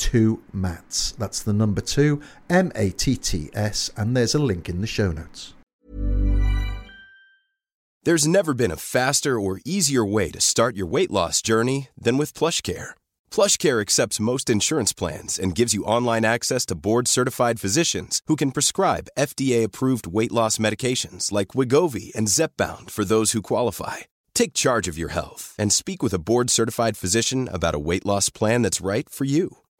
two mats. That's the number two, M A T T S, and there's a link in the show notes. There's never been a faster or easier way to start your weight loss journey than with PlushCare. PlushCare accepts most insurance plans and gives you online access to board-certified physicians who can prescribe FDA-approved weight loss medications like Wegovy and Zepbound for those who qualify. Take charge of your health and speak with a board-certified physician about a weight loss plan that's right for you.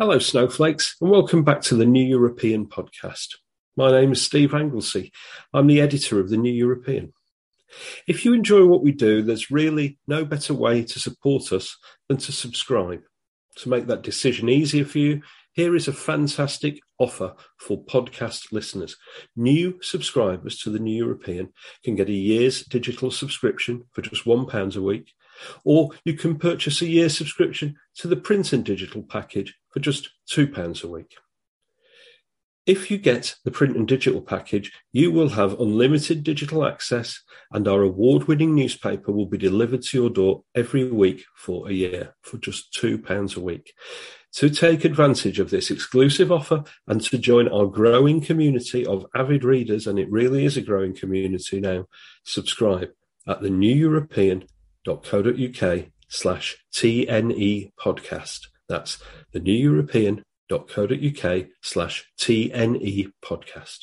Hello, snowflakes, and welcome back to the New European podcast. My name is Steve Anglesey. I'm the editor of the New European. If you enjoy what we do, there's really no better way to support us than to subscribe. To make that decision easier for you, here is a fantastic offer for podcast listeners. New subscribers to the New European can get a year's digital subscription for just £1 a week, or you can purchase a year subscription to the print and digital package for just £2 a week. If you get the print and digital package, you will have unlimited digital access, and our award winning newspaper will be delivered to your door every week for a year for just £2 a week. To take advantage of this exclusive offer and to join our growing community of avid readers, and it really is a growing community now, subscribe at the neweuropean.co.uk slash TNE podcast. That's the neweuropean.co.uk slash TNE podcast.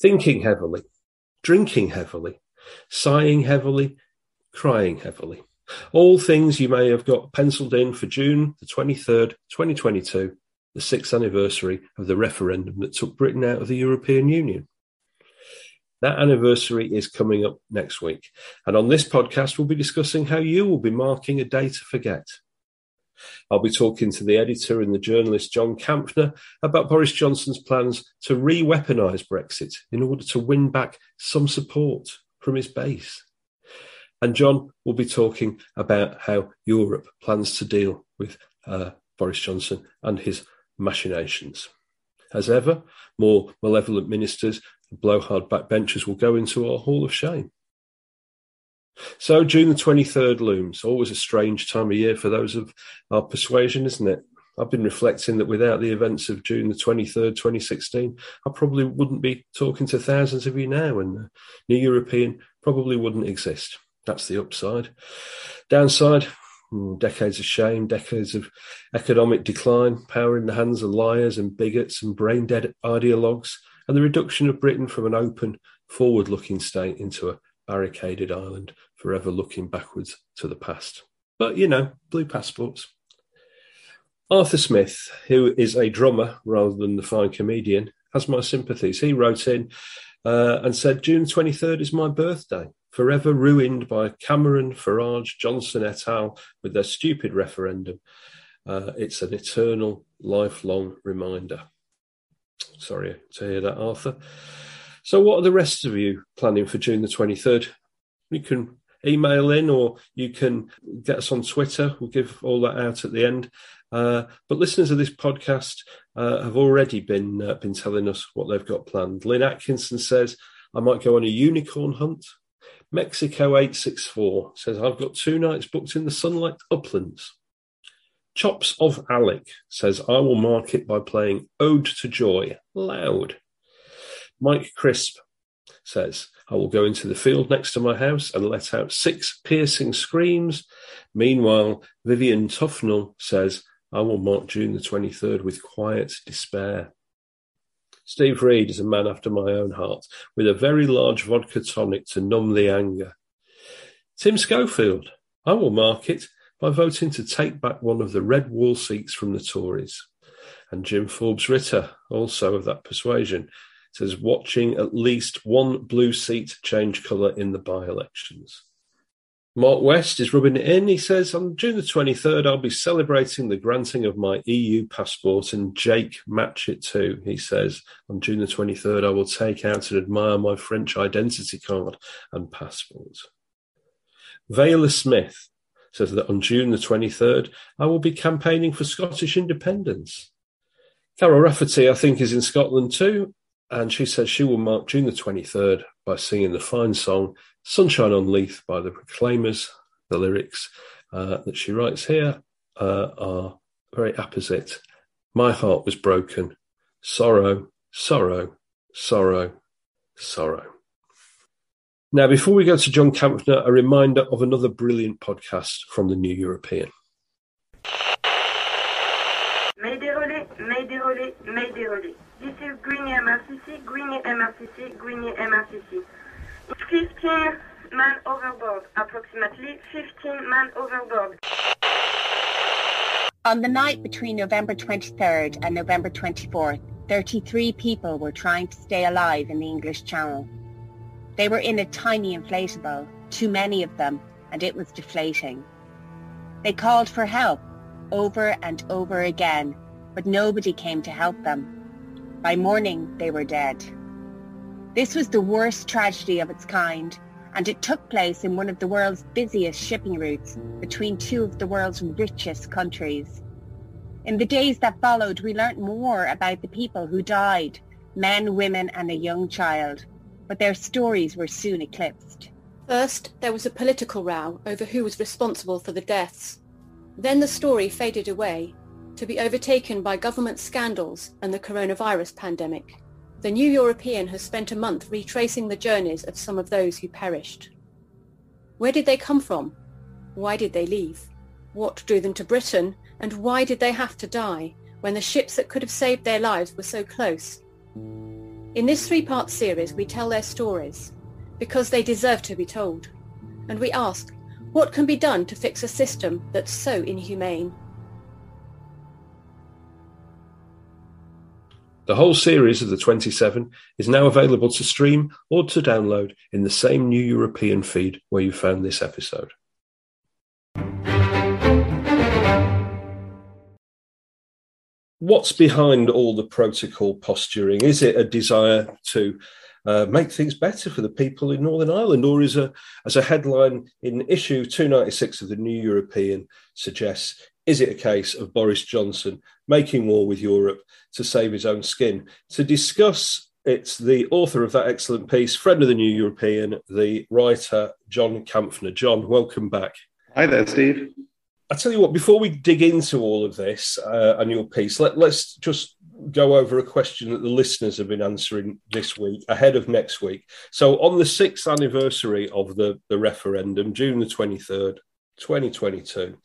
Thinking heavily, drinking heavily, sighing heavily, crying heavily. All things you may have got penciled in for June the 23rd, 2022, the sixth anniversary of the referendum that took Britain out of the European Union. That anniversary is coming up next week. And on this podcast, we'll be discussing how you will be marking a day to forget. I'll be talking to the editor and the journalist John Kampfner about Boris Johnson's plans to re weaponise Brexit in order to win back some support from his base. And John will be talking about how Europe plans to deal with uh, Boris Johnson and his machinations. As ever, more malevolent ministers blowhard backbenchers will go into our hall of shame. So June the 23rd looms, always a strange time of year for those of our persuasion, isn't it? I've been reflecting that without the events of June the 23rd, 2016, I probably wouldn't be talking to thousands of you now, and the New European probably wouldn't exist. That's the upside. Downside, hmm, decades of shame, decades of economic decline, power in the hands of liars and bigots and brain dead ideologues, and the reduction of Britain from an open, forward looking state into a barricaded island, forever looking backwards to the past. But, you know, blue passports. Arthur Smith, who is a drummer rather than the fine comedian, has my sympathies. He wrote in uh, and said, June 23rd is my birthday, forever ruined by Cameron, Farage, Johnson et al. with their stupid referendum. Uh, it's an eternal, lifelong reminder. Sorry to hear that, Arthur. So, what are the rest of you planning for June the 23rd? You can email in or you can get us on Twitter. We'll give all that out at the end. Uh, but listeners of this podcast uh, have already been uh, been telling us what they've got planned. Lynn Atkinson says, I might go on a unicorn hunt. Mexico 864 says, I've got two nights booked in the sunlight uplands. Chops of Alec says, I will mark it by playing Ode to Joy loud. Mike Crisp says, I will go into the field next to my house and let out six piercing screams. Meanwhile, Vivian Tufnell says, I will mark June the 23rd with quiet despair. Steve Reed is a man after my own heart, with a very large vodka tonic to numb the anger. Tim Schofield, I will mark it by voting to take back one of the red wall seats from the Tories. And Jim Forbes Ritter, also of that persuasion, says watching at least one blue seat change colour in the by elections. Mark West is rubbing it in. He says, On June the 23rd, I'll be celebrating the granting of my EU passport, and Jake match it too. He says, On June the 23rd, I will take out and admire my French identity card and passport. Vayla Smith says that on June the 23rd, I will be campaigning for Scottish independence. Carol Rafferty, I think, is in Scotland too, and she says she will mark June the 23rd by singing the fine song Sunshine on Leith by the Proclaimers. The lyrics uh, that she writes here uh, are very apposite. My heart was broken. Sorrow, sorrow, sorrow, sorrow. Now, before we go to John Kampfner, a reminder of another brilliant podcast from the New European. Mayday relais, Mayday Mayday. This is Gris-Nez MRCC, Gris-Nez MRCC, Gris-Nez MRCC. 15 man overboard, approximately 15 man overboard. On the night between November 23rd and November 24th, 33 people were trying to stay alive in the English Channel. They were in a tiny inflatable, too many of them, and it was deflating. They called for help over and over again, but nobody came to help them. By morning, they were dead. This was the worst tragedy of its kind, and it took place in one of the world's busiest shipping routes between two of the world's richest countries. In the days that followed, we learnt more about the people who died, men, women and a young child, but their stories were soon eclipsed. First, there was a political row over who was responsible for the deaths. Then the story faded away, to be overtaken by government scandals and the coronavirus pandemic. The New European has spent a month retracing the journeys of some of those who perished. Where did they come from? Why did they leave? What drew them to Britain? And why did they have to die when the ships that could have saved their lives were so close? In this three-part series, we tell their stories because they deserve to be told. And we ask, what can be done to fix a system that's so inhumane? The whole series of the 27 is now available to stream or to download in the same New European feed where you found this episode. What's behind all the protocol posturing? Is it a desire to uh, make things better for the people in Northern Ireland, or is a as a headline in issue 296 of the New European suggests, is it a case of Boris Johnson making war with Europe to save his own skin? To discuss it's the author of that excellent piece, friend of the New European, the writer John Kampfner. John, welcome back. Hi there, Steve. I tell you what, before we dig into all of this uh, and your piece, let, let's just go over a question that the listeners have been answering this week ahead of next week. So, on the sixth anniversary of the, the referendum, June the 23rd, 2022,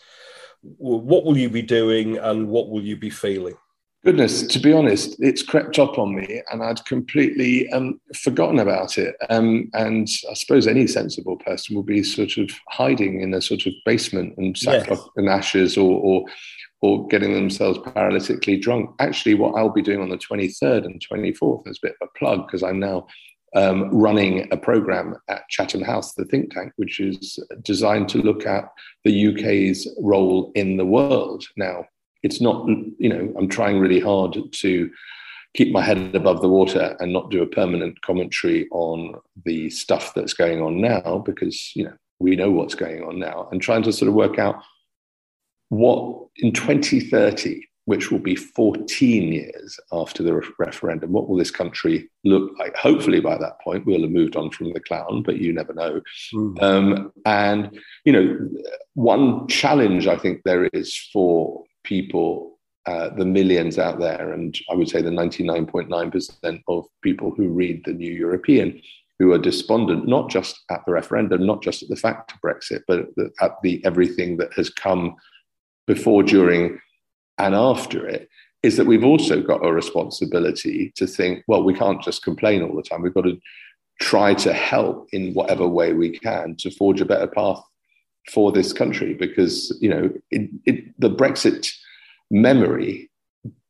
what will you be doing and what will you be feeling? Goodness, to be honest, it's crept up on me and I'd completely um, forgotten about it. Um, and I suppose any sensible person will be sort of hiding in a sort of basement and sackcloth yes. and ashes or, or, or getting themselves paralytically drunk. Actually, what I'll be doing on the 23rd and 24th is a bit of a plug because I'm now um, running a program at Chatham House, the think tank, which is designed to look at the UK's role in the world. Now, it's not, you know, I'm trying really hard to keep my head above the water and not do a permanent commentary on the stuff that's going on now because, you know, we know what's going on now, and trying to sort of work out what in 2030, which will be 14 years after the re- referendum, what will this country look like? Hopefully, by that point, we'll have moved on from the clown, but you never know. Mm. Um, and, you know, one challenge I think there is for people, uh, the millions out there, and I would say the 99.9% of people who read the New European, who are despondent, not just at the referendum, not just at the fact of Brexit, but at the everything that has come before, during, and after it, is that we've also got a responsibility to think, well, we can't just complain all the time. We've got to try to help in whatever way we can to forge a better path for this country because, you know, it, it, the Brexit memory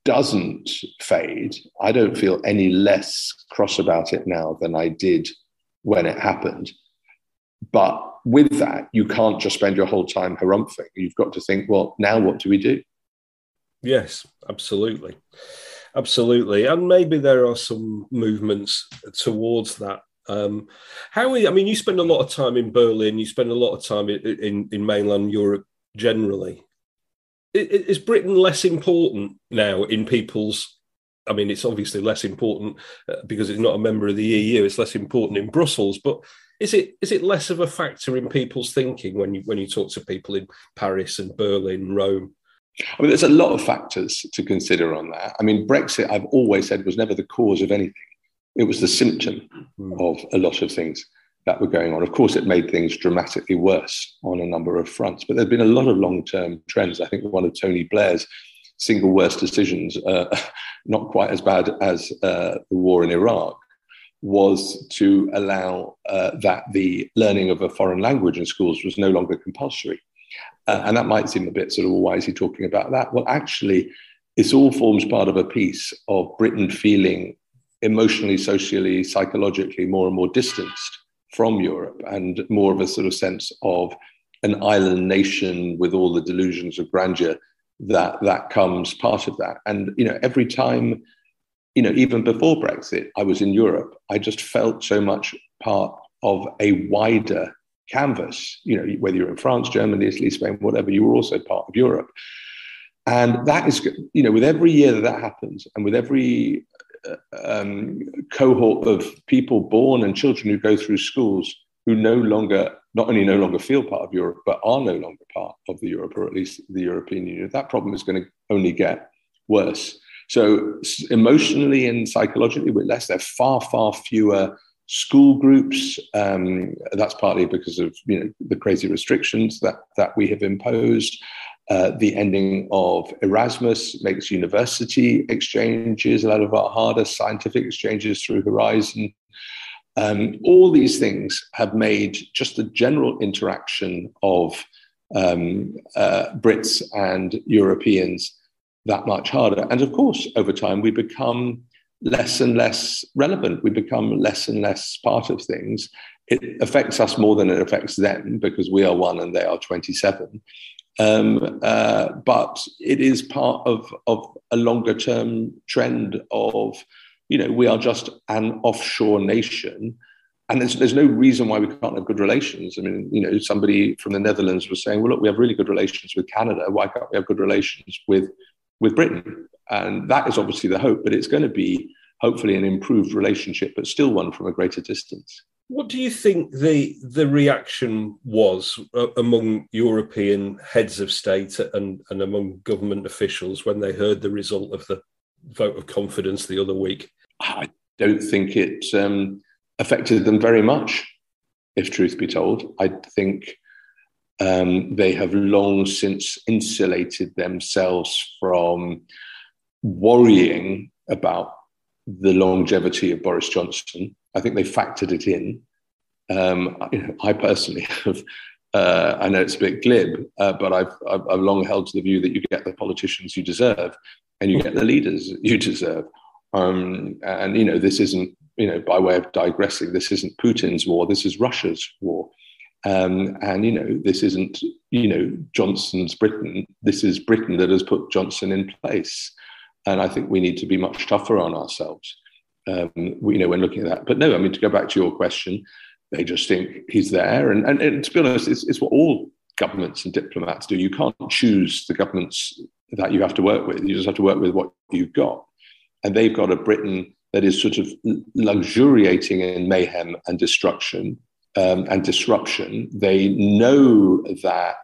doesn't fade. I don't feel any less cross about it now than I did when it happened. But with that, you can't just spend your whole time harumphing. You've got to think, well, now what do we do? Yes, absolutely. Absolutely. And maybe there are some movements towards that. Um, how, are you? I mean, you spend a lot of time in Berlin, you spend a lot of time in, in, in mainland Europe generally. Is Britain less important now in people's? I mean, it's obviously less important uh, because it's not a member of the EU. It's less important in Brussels, but is it is it less of a factor in people's thinking when you when you talk to people in Paris and Berlin, Rome? I mean, there's a lot of factors to consider on that. I mean, Brexit, I've always said, was never the cause of anything. It was the symptom mm. of a lot of things that were going on. Of course, it made things dramatically worse on a number of fronts, but there's been a lot of long term trends. I think one of Tony Blair's single worst decisions, uh, not quite as bad as uh, the war in Iraq, was to allow uh, that the learning of a foreign language in schools was no longer compulsory. Uh, and that might seem a bit sort of, well, why is he talking about that? Well, actually, this all forms part of a piece of Britain feeling emotionally, socially, psychologically more and more distanced from Europe and more of a sort of sense of an island nation with all the delusions of grandeur that that comes part of that. And you know, every time, you know, even before Brexit, I was in Europe, I just felt so much part of a wider canvas. You know, whether you're in France, Germany, Italy, Spain, whatever, you were also part of Europe. And that is, you know, with every year that that happens, and with every um, cohort of people born and children who go through schools who no longer, not only no longer feel part of Europe, but are no longer part of the Europe, or at least the European Union. That problem is going to only get worse. So emotionally and psychologically, we're less. There are far, far fewer school groups. Um, that's partly because of you know the crazy restrictions that that we have imposed. Uh, the ending of Erasmus makes university exchanges a lot of our harder, scientific exchanges through Horizon. Um, all these things have made just the general interaction of um, uh, Brits and Europeans that much harder. And of course, over time, we become less and less relevant. We become less and less part of things. It affects us more than it affects them because we are one and they are 27. Um, uh, but it is part of, of a longer term trend of, you know, we are just an offshore nation. And there's, there's no reason why we can't have good relations. I mean, you know, somebody from the Netherlands was saying, well, look, we have really good relations with Canada. Why can't we have good relations with, with Britain? And that is obviously the hope, but it's going to be hopefully an improved relationship, but still one from a greater distance. What do you think the the reaction was uh, among European heads of state and, and among government officials when they heard the result of the vote of confidence the other week? I don't think it um, affected them very much, if truth be told. I think um, they have long since insulated themselves from worrying about the longevity of Boris Johnson I think they factored it in. Um, you know, I personally have. Uh, I know it's a bit glib, uh, but I've, I've, I've long held to the view that you get the politicians you deserve, and you get the leaders you deserve. Um, and you know, this isn't you know by way of digressing. This isn't Putin's war. This is Russia's war. Um, and you know, this isn't you know Johnson's Britain. This is Britain that has put Johnson in place. And I think we need to be much tougher on ourselves um, you know, when looking at that. But no, I mean, to go back to your question, They just think he's there. And, and, and to be honest, it's, it's what all governments and diplomats do. You can't choose the governments that you have to work with. You just have to work with what you've got. And they've got a Britain that is sort of luxuriating in mayhem and destruction um, and disruption. They know that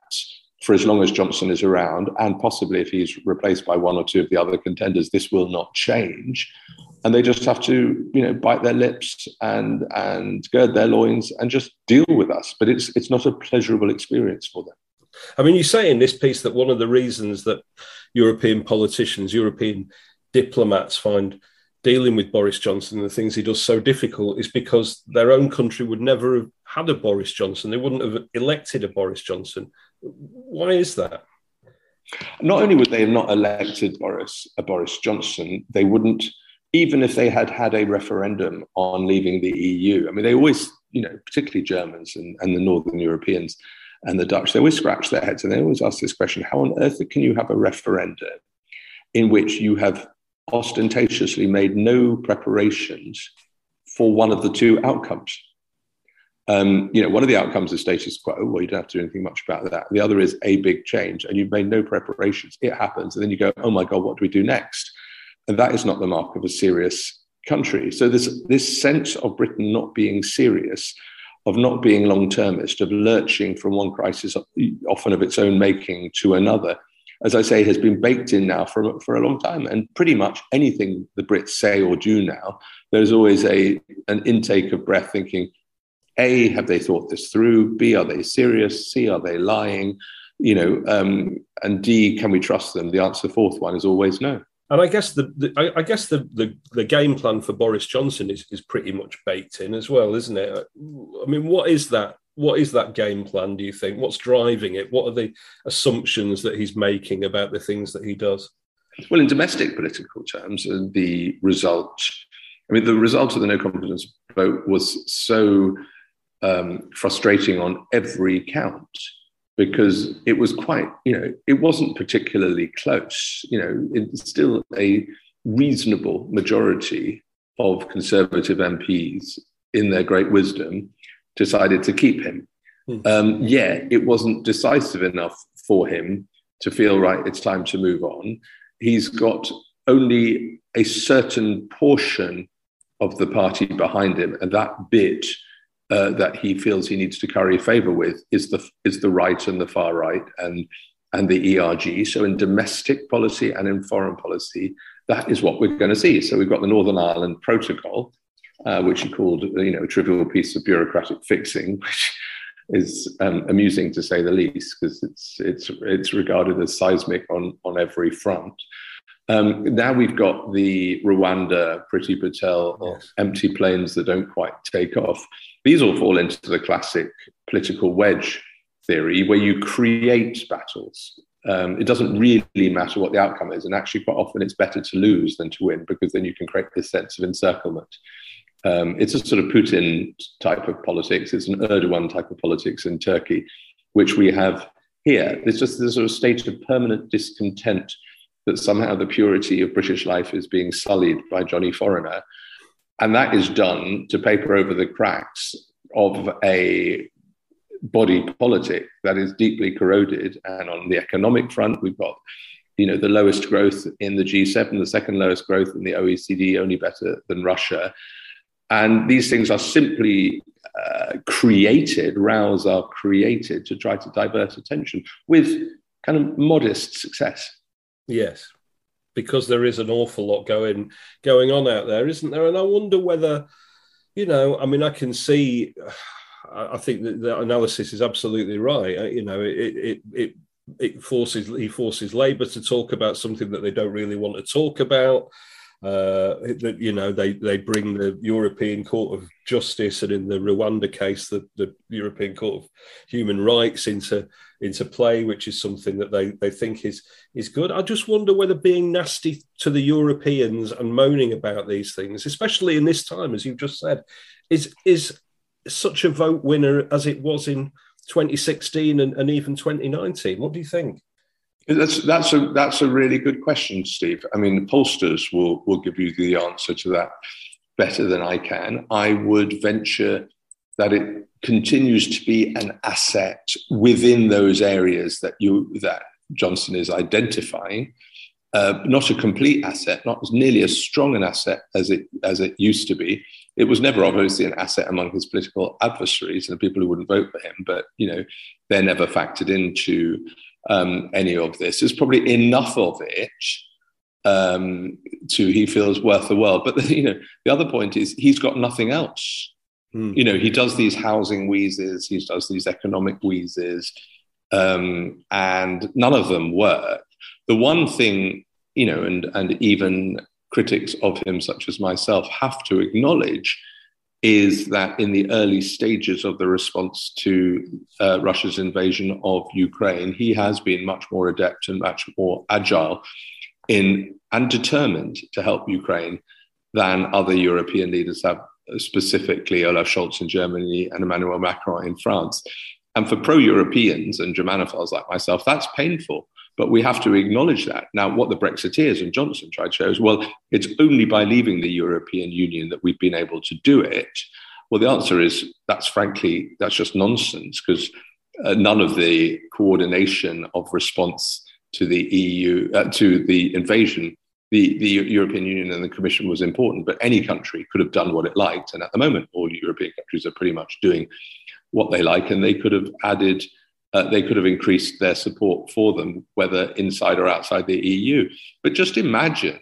for as long as Johnson is around, and possibly if he's replaced by one or two of the other contenders, this will not change. And they just have to, you know, bite their lips and and gird their loins and just deal with us. But it's it's not a pleasurable experience for them. I mean, you say in this piece that one of the reasons that European politicians, European diplomats find dealing with Boris Johnson and the things he does so difficult is because their own country would never have had a Boris Johnson. They wouldn't have elected a Boris Johnson. Why is that? Not only would they have not elected Boris a Boris Johnson, they wouldn't, even if they had had a referendum on leaving the EU. I mean, they always, you know, particularly Germans and, and the Northern Europeans and the Dutch, they always scratch their heads and they always ask this question: How on earth can you have a referendum in which you have ostentatiously made no preparations for one of the two outcomes? Um, you know, one of the outcomes is status quo. Well, you don't have to do anything much about that. The other is a big change, and you've made no preparations. It happens, and then you go, "Oh my God, what do we do next?" And that is not the mark of a serious country. So this this sense of Britain not being serious, of not being long termist, of lurching from one crisis, often of its own making, to another, as I say, has been baked in now for for a long time. And pretty much anything the Brits say or do now, there's always a an intake of breath, thinking a, have they thought this through? B, are they serious? C, are they lying? You know, um, and D, can we trust them? The answer the fourth one is always no. And I guess the, the I, I, guess the, the, the game plan for Boris Johnson is is pretty much baked in as well, isn't it? I mean, what is that? What is that game plan? Do you think? What's driving it? What are the assumptions that he's making about the things that he does? Well, in domestic political terms, uh, the result. I mean, the result of the no confidence vote was so um, frustrating on every count because it was quite, you know, it wasn't particularly close. You know, it's still a reasonable majority of Conservative MPs, in their great wisdom, decided to keep him. Mm. Um, yeah, it wasn't decisive enough for him to feel right, it's time to move on. He's got only a certain portion of the party behind him, and that bit uh, that he feels he needs to curry favor with is the is the right and the far right and and the ERG. So in domestic policy and in foreign policy, that is what we're going to see. So we've got the Northern Ireland Protocol, uh, which he called you know a trivial piece of bureaucratic fixing, which is um, amusing to say the least because it's it's it's regarded as seismic on on every front. Um, now we've got the Rwanda Priti Patel yes. empty planes that don't quite take off. These all fall into the classic political wedge theory where you create battles. Um, it doesn't really matter what the outcome is. And actually, quite often, it's better to lose than to win because then you can create this sense of encirclement. Um, it's a sort of Putin type of politics. It's an Erdogan type of politics in Turkey, which we have here. There's just this sort of state of permanent discontent that somehow the purity of British life is being sullied by Johnny Foreigner. And that is done to paper over the cracks of a body politic that is deeply corroded. And on the economic front, we've got you know the lowest growth in the G7, the second lowest growth in the OECD, only better than Russia. And these things are simply uh, created, rows are created to try to divert attention with kind of modest success. Yes, because there is an awful lot going going on out there, isn't there? And I wonder whether, you know, I mean, I can see. I think that the analysis is absolutely right. You know, it it it it forces he forces Labour to talk about something that they don't really want to talk about. Uh, that you know they they bring the European Court of Justice and in the Rwanda case the, the European Court of Human Rights into into play, which is something that they they think is is good. I just wonder whether being nasty to the Europeans and moaning about these things, especially in this time, as you've just said, is is such a vote winner as it was in 2016 and, and even 2019. What do you think? That's that's a that's a really good question, Steve. I mean, the pollsters will will give you the answer to that better than I can. I would venture that it continues to be an asset within those areas that you that Johnson is identifying. Uh, not a complete asset, not as nearly as strong an asset as it as it used to be. It was never obviously an asset among his political adversaries and the people who wouldn't vote for him, but you know they're never factored into um, any of this. There's probably enough of it um, to he feels worth the world. But you know the other point is he's got nothing else. Mm. You know he does these housing wheezes, he does these economic wheezes, um, and none of them work the one thing, you know, and, and even critics of him, such as myself, have to acknowledge is that in the early stages of the response to uh, Russia's invasion of Ukraine, he has been much more adept and much more agile in and determined to help Ukraine than other European leaders have, specifically Olaf Scholz in Germany and Emmanuel Macron in France. And for pro Europeans and Germanophiles like myself, that's painful but we have to acknowledge that. Now, what the Brexiteers and Johnson tried to show is well, it's only by leaving the European Union that we've been able to do it. Well, the answer is that's frankly, that's just nonsense because uh, none of the coordination of response to the EU, uh, to the invasion, the, the European Union and the Commission was important, but any country could have done what it liked. And at the moment, all European countries are pretty much doing what they like, and they could have added uh, they could have increased their support for them, whether inside or outside the EU. But just imagine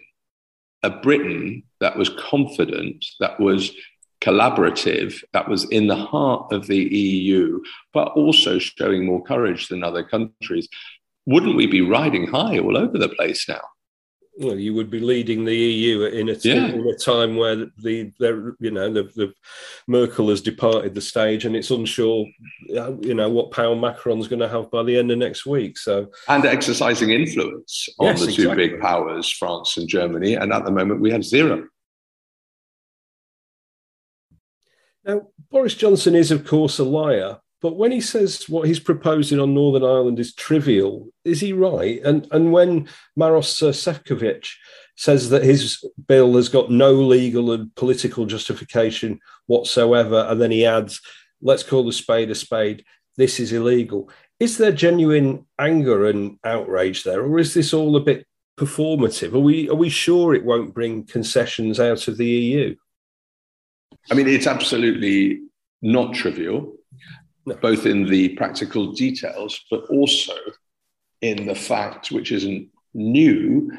a Britain that was confident, that was collaborative, that was in the heart of the EU, but also showing more courage than other countries. Wouldn't we be riding high all over the place now? Well, you would be leading the EU in a, yeah. in a time where the, the you know the, the, Merkel has departed the stage and it's unsure uh, you know what power Macron's going to have by the end of next week. So and exercising influence on yes, the two exactly. big powers, France and Germany, and at the moment we have zero. Now Boris Johnson is of course a liar, but when he says what he's proposing on Northern Ireland is trivial, is he right? And and when Maros Sefcovic says that his bill has got no legal and political justification whatsoever, and then he adds, "Let's call the spade a spade. This is illegal." Is there genuine anger and outrage there, or is this all a bit performative? Are we are we sure it won't bring concessions out of the EU? I mean, it's absolutely not trivial no. both in the practical details, but also in the fact, which isn't new,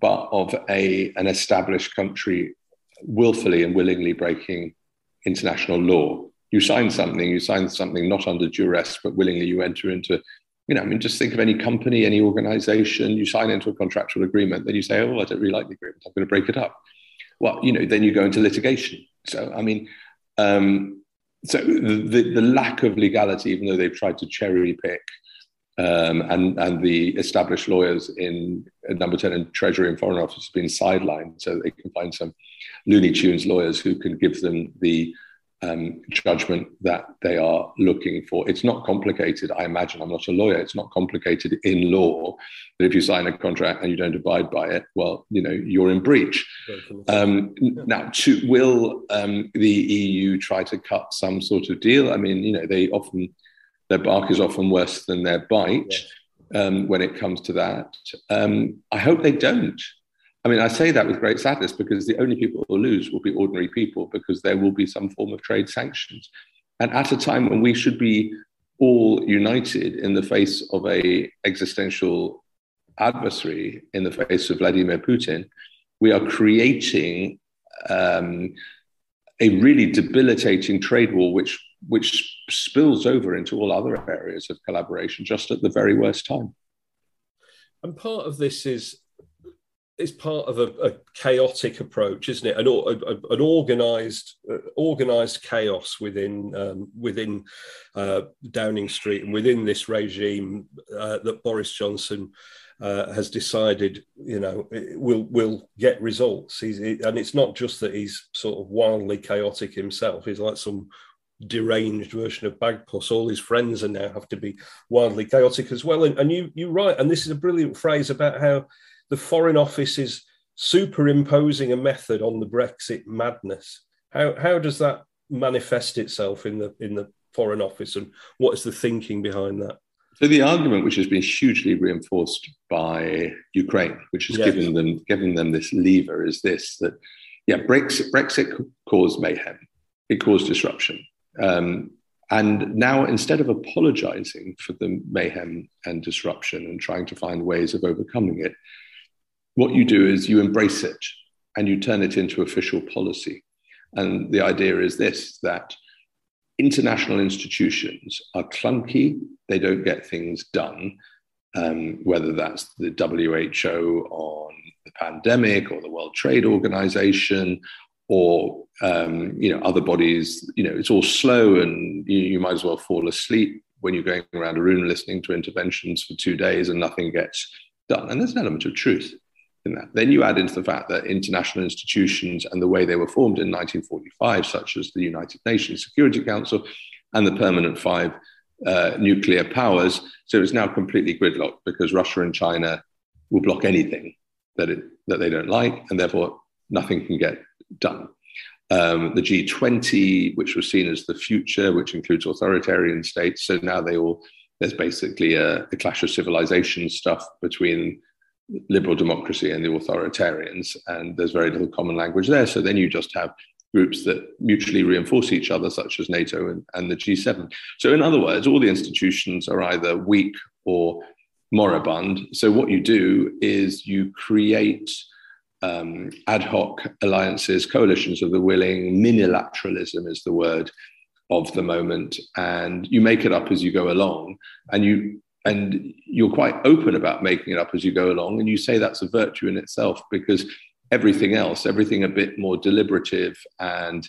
but of a, an established country willfully and willingly breaking international law. You sign something, you sign something not under duress, but willingly you enter into, you know, I mean, just think of any company, any organization, you sign into a contractual agreement, then you say, oh, I don't really like the agreement, I'm going to break it up. Well, you know, then you go into litigation. So, I mean, um, so the, the lack of legality, even though they've tried to cherry pick, um, and and the established lawyers in Number Ten and Treasury and Foreign Office have been sidelined, so they can find some Looney Tunes lawyers who can give them the um, judgment that they are looking for. It's not complicated, I imagine. I'm not a lawyer. It's not complicated in law. But if you sign a contract and you don't abide by it, well, you know, you're in breach. Um, now, to, will um, the EU try to cut some sort of deal? I mean, you know, they often, their bark is often worse than their bite. Um, when it comes to that, um, I hope they don't. I mean, I say that with great sadness because the only people who lose will be ordinary people because there will be some form of trade sanctions. And at a time when we should be all united in the face of a existential adversary, in the face of Vladimir Putin, we are creating um, a really debilitating trade war, which which spills over into all other areas of collaboration just at the very worst time. And part of this is it's part of a, a, chaotic approach, isn't it? An, an organized, uh, organized chaos within um, within uh, Downing Street and within this regime uh, that Boris Johnson uh, has decided, you know, will will get results. He's, and it's not just that he's sort of wildly chaotic himself. He's like some deranged version of Bagpuss. All his friends are now have to be wildly chaotic as well. And, and you you write, and this is a brilliant phrase about how the Foreign Office is superimposing a method on the Brexit madness. How, how does that manifest itself in the in the Foreign Office, and what is the thinking behind that? So the argument, which has been hugely reinforced by Ukraine, which has given them given them this lever, is this that yeah, Brexit Brexit caused mayhem, it caused disruption, um, and now instead of apologizing for the mayhem and disruption and trying to find ways of overcoming it, what you do is you embrace it and you turn it into official policy. And the idea is this that international institutions are clunky, they don't get things done, um, whether that's the WHO on the pandemic or the World Trade Organization or um, you know other bodies. You know, it's all slow, and you, you might as well fall asleep when you're going around a room listening to interventions for two days and nothing gets done. And there's an element of truth in that. Then you add into the fact that international institutions and the way they were formed in 1945, such as the United Nations Security Council and the Permanent Five uh, nuclear powers, so it's now completely gridlocked because Russia and China will block anything that it that they don't like, and therefore nothing can get done. Um, the G20, which was seen as the future, which includes authoritarian states, so now they all there's basically a, a clash of civilization stuff between liberal democracy and the authoritarians, and there's very little common language there. So then you just have groups that mutually reinforce each other, such as NATO and, and the G7. So, in other words, all the institutions are either weak or moribund. So, what you do is you create um, ad hoc alliances, coalitions of the willing, minilateralism is the word of the moment, and you make it up as you go along, and you and you're quite open about making it up as you go along. And you say that's a virtue in itself because everything else everything a bit more deliberative and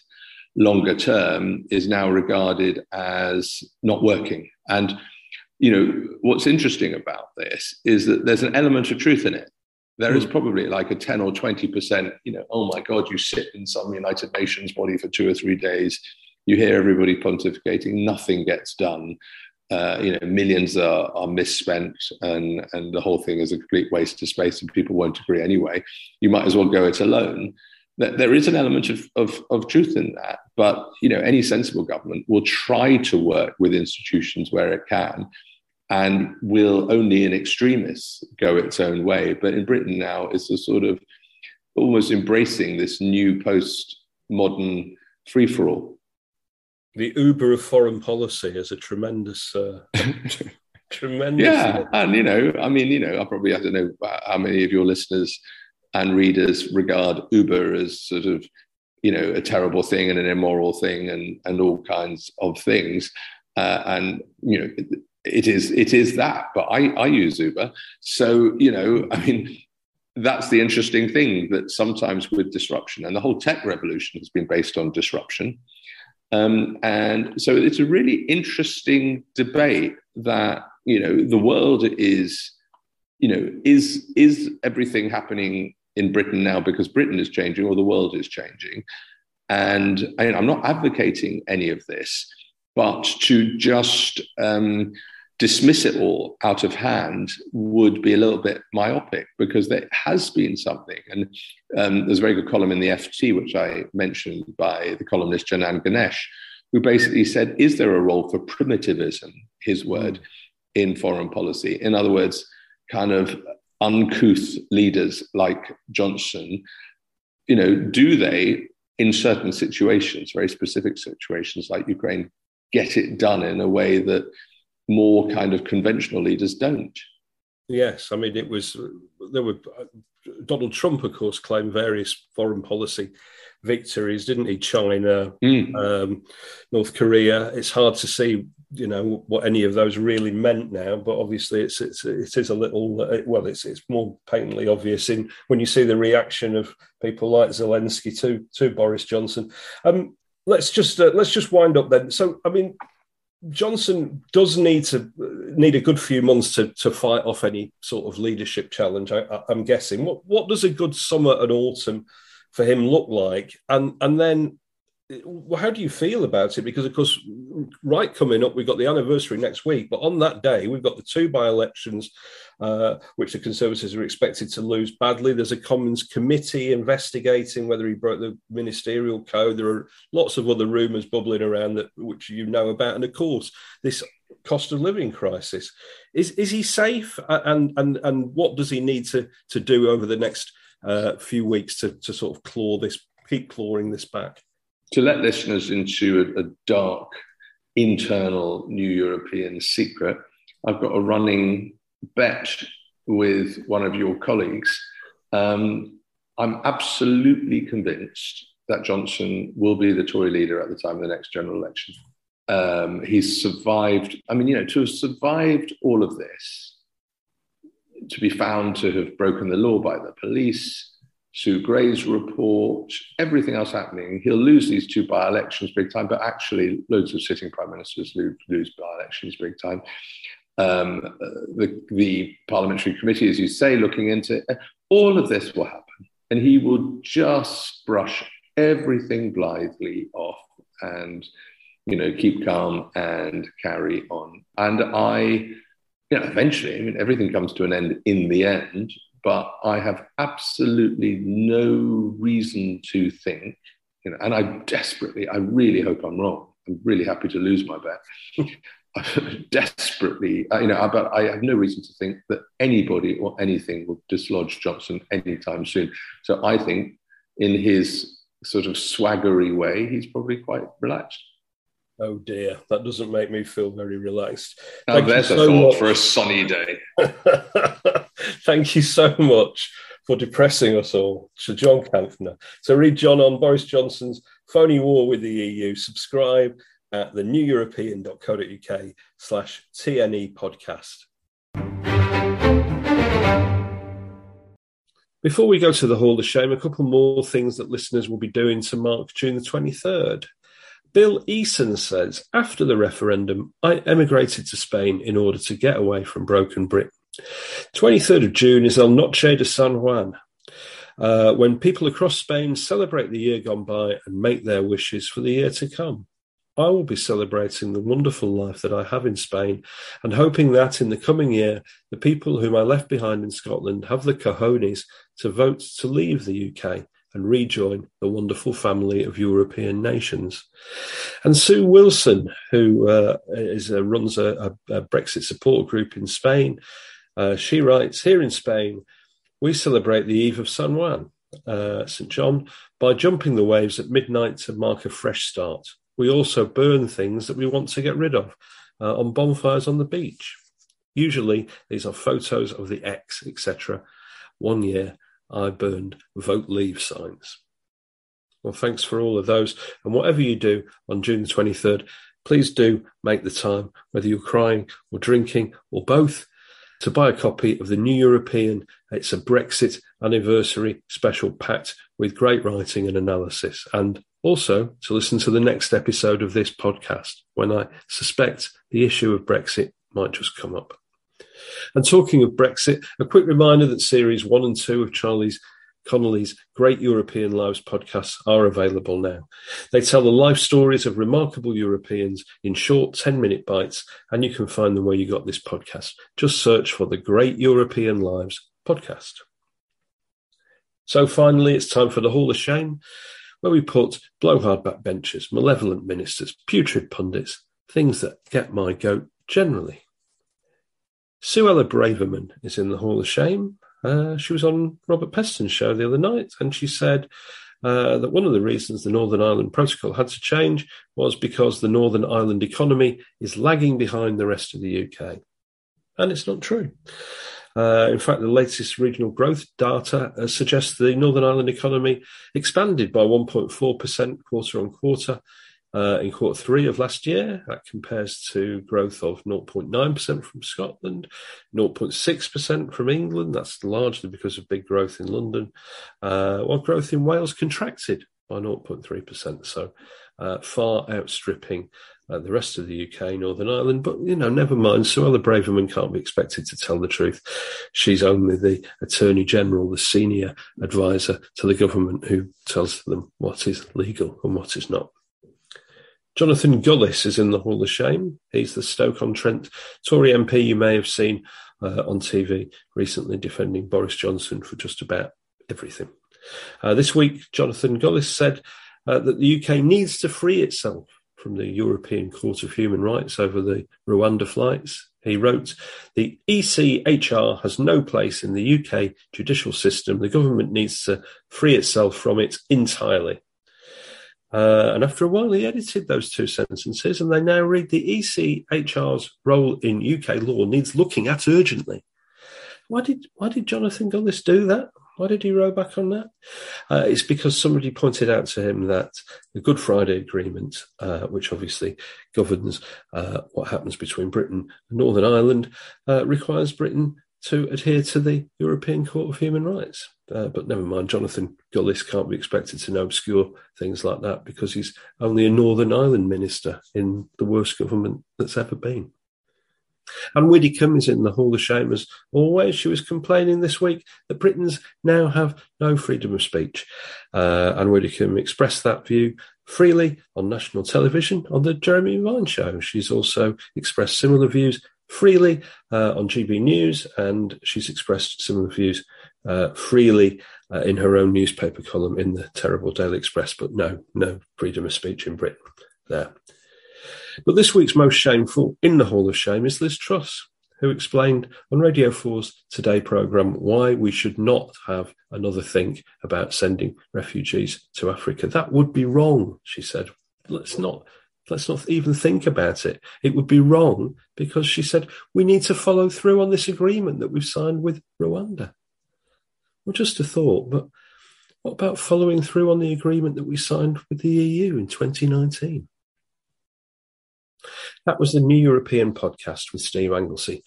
longer term is now regarded as not working. And you know what's interesting about this is that there's an element of truth in it. There is hmm. probably like a 10 or 20% you know oh my god you sit in some united nations body for two or three days. You hear everybody pontificating. Nothing gets done uh, you know, millions are, are misspent and, and the whole thing is a complete waste of space and people won't agree anyway. You might as well go it alone. There is an element of, of, of truth in that, but you know, any sensible government will try to work with institutions where it can and will only in extremis go its own way. But in Britain now, it's a sort of almost embracing this new post-modern free-for-all the Uber of foreign policy is a tremendous, uh, tremendous. Yeah, and you know, I mean, you know, I probably I don't know how many of your listeners and readers regard Uber as sort of, you know, a terrible thing and an immoral thing and and all kinds of things, uh, and you know. It, it is it is that but I, I use uber so you know i mean that's the interesting thing that sometimes with disruption and the whole tech revolution has been based on disruption um, and so it's a really interesting debate that, you know, the world is, you know, is, is everything happening in Britain now because Britain is changing or the world is changing? And I, am not advocating any of this, but to just um, dismiss it all out of hand would be a little bit myopic because there has been something. And um, there's a very good column in the FT, which I mentioned by the columnist Janan Ganesh, who basically said, Is there a role for primitivism, his word, in foreign policy? In other words, kind of uncouth leaders like Johnson, you know, do they, in certain situations, very specific situations like Ukraine, get it done in a way that more kind of conventional leaders don't. Yes, I mean it was there were Donald Trump, of course, claimed various foreign policy victories, didn't he? China, mm. um, North Korea. It's hard to see, you know, what any of those really meant now. But obviously, it's, it's it is a little well, it's it's more patently obvious in when you see the reaction of people like Zelensky to to Boris Johnson. Um, let's just uh, let's just wind up then. So, I mean, Johnson does need to need a good few months to to fight off any sort of leadership challenge. I, am guessing. What what does a good summer and autumn for him look like? And and then well, how do you feel about it? Because, of course, right coming up, we've got the anniversary next week, but on that day, we've got the two by elections, uh, which the Conservatives are expected to lose badly. There's a Commons committee investigating whether he broke the ministerial code. There are lots of other rumours bubbling around that which you know about, and of course, this cost of living crisis. Is is he safe, and and and what does he need to to do over the next uh, few weeks to to sort of claw this, keep clawing this back? To let listeners into a, a dark internal new European secret, I've got a running bet with one of your colleagues. Um, I'm absolutely convinced that Johnson will be the Tory leader at the time of the next general election. Um, he's survived, I mean, you know, to have survived all of this, to be found to have broken the law by the police, Sue Gray's report, everything else happening. He'll lose these two by elections big time, but actually, loads of sitting prime ministers lose, by elections big time. Um, the, the parliamentary committee, as you say, looking into all of this will happen. And he will just brush everything blithely off and, you know, keep calm and carry on. And I, you know, eventually, I mean, everything comes to an end in the end but I have absolutely no reason to think, you know, and I desperately, I really hope I'm wrong. I'm really happy to lose my bet. desperately, uh, you know, but I have no reason to think that anybody or anything will dislodge Johnson anytime soon. So I think, in his sort of swaggery way, he's probably quite relaxed. Oh dear, that doesn't make me feel very relaxed. Now Thank there's a so thought much. for a sunny day. Thank you so much for depressing us all. Sir John Kampfner. So read John on Boris Johnson's phony war with the EU. Subscribe at theneweuropean.co.uk slash TNE podcast. Before we go to the Hall of Shame, a couple more things that listeners will be doing to mark June the 23rd. Bill Eason says, after the referendum, I emigrated to Spain in order to get away from broken Britain. 23rd of June is El Noche de San Juan, uh, when people across Spain celebrate the year gone by and make their wishes for the year to come. I will be celebrating the wonderful life that I have in Spain and hoping that in the coming year, the people whom I left behind in Scotland have the cojones to vote to leave the UK and rejoin the wonderful family of European nations. And Sue Wilson, who uh, is, runs a, a, Brexit support group in Spain, uh, she writes Here in Spain, we celebrate the eve of San Juan, uh, St. John, by jumping the waves at midnight to mark a fresh start. We also burn things that we want to get rid of uh, on bonfires on the beach. Usually, these are photos of the ex, etc. One year, I burned vote leave signs. Well, thanks for all of those. And whatever you do on June the 23rd, please do make the time, whether you're crying or drinking or both, to buy a copy of the New European. It's a Brexit anniversary special packed with great writing and analysis. And also to listen to the next episode of this podcast when I suspect the issue of Brexit might just come up. And talking of Brexit, a quick reminder that series one and two of Charlie's Connolly's Great European Lives podcasts are available now. They tell the life stories of remarkable Europeans in short 10 minute bites, and you can find them where you got this podcast. Just search for the Great European Lives podcast. So finally, it's time for the Hall of Shame, where we put blowhard backbenchers, malevolent ministers, putrid pundits, things that get my goat generally. Suella Braverman is in the Hall of Shame. Uh, she was on Robert Peston's show the other night, and she said uh, that one of the reasons the Northern Ireland Protocol had to change was because the Northern Ireland economy is lagging behind the rest of the UK. And it's not true. Uh, in fact, the latest regional growth data uh, suggests the Northern Ireland economy expanded by 1.4% quarter on quarter uh, in quarter three of last year. That compares to growth of 0.9% from Scotland, 0.6% from England. That's largely because of big growth in London, uh, while growth in Wales contracted by 0.3%. So uh, far outstripping uh, the rest of the UK, Northern Ireland. But, you know, never mind. Suella Braverman can't be expected to tell the truth. She's only the Attorney General, the senior advisor to the government who tells them what is legal and what is not. Jonathan Gullis is in the Hall of Shame. He's the Stoke-on-Trent Tory MP you may have seen uh, on TV recently defending Boris Johnson for just about everything. Uh, this week, Jonathan Gullis said uh, that the UK needs to free itself from the European Court of Human Rights over the Rwanda flights. He wrote, The ECHR has no place in the UK judicial system. The government needs to free itself from it entirely. Uh, and after a while, he edited those two sentences, and they now read the ECHR's role in UK law needs looking at urgently. Why did why did Jonathan Gullis do that? Why did he row back on that? Uh, it's because somebody pointed out to him that the Good Friday Agreement, uh, which obviously governs uh, what happens between Britain and Northern Ireland, uh, requires Britain to adhere to the European Court of Human Rights. Uh, but never mind, Jonathan Gullis can't be expected to know obscure things like that because he's only a Northern Ireland minister in the worst government that's ever been. Ann Widdecombe is in the Hall of Shame as always. She was complaining this week that Britons now have no freedom of speech. Uh, Ann Widdecombe expressed that view freely on national television on the Jeremy Vine show. She's also expressed similar views freely uh, on GB News, and she's expressed similar views uh, freely uh, in her own newspaper column in the terrible Daily Express. But no, no freedom of speech in Britain there. But this week's most shameful in the Hall of Shame is Liz Truss, who explained on Radio 4's Today programme why we should not have another think about sending refugees to Africa. That would be wrong, she said. Let's not let's not even think about it. It would be wrong because she said we need to follow through on this agreement that we've signed with Rwanda. Well, just a thought, but what about following through on the agreement that we signed with the EU in 2019? That was the New European podcast with Steve Anglesey.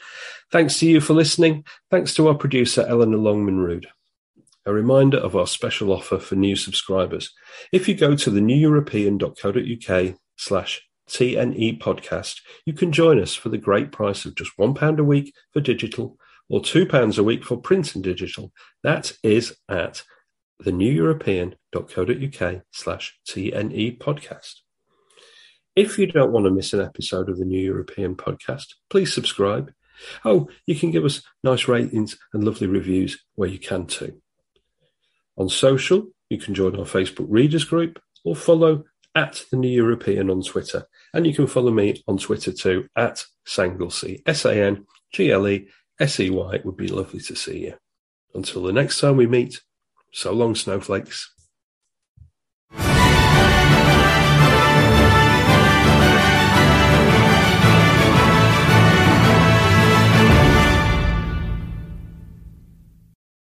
Thanks to you for listening. Thanks to our producer, Eleanor Longman-Rood. A reminder of our special offer for new subscribers. If you go to the neweuropean.co.uk slash TNE podcast, you can join us for the great price of just £1 a week for digital or £2 a week for print and digital. That is at theneweuropean.co.uk slash TNE podcast. If you don't want to miss an episode of the New European podcast, please subscribe. Oh, you can give us nice ratings and lovely reviews where you can too. On social, you can join our Facebook readers group or follow at the New European on Twitter. And you can follow me on Twitter too at Sanglesey, S-A-N-G-L-E-S-E-Y. It would be lovely to see you. Until the next time we meet, so long, snowflakes.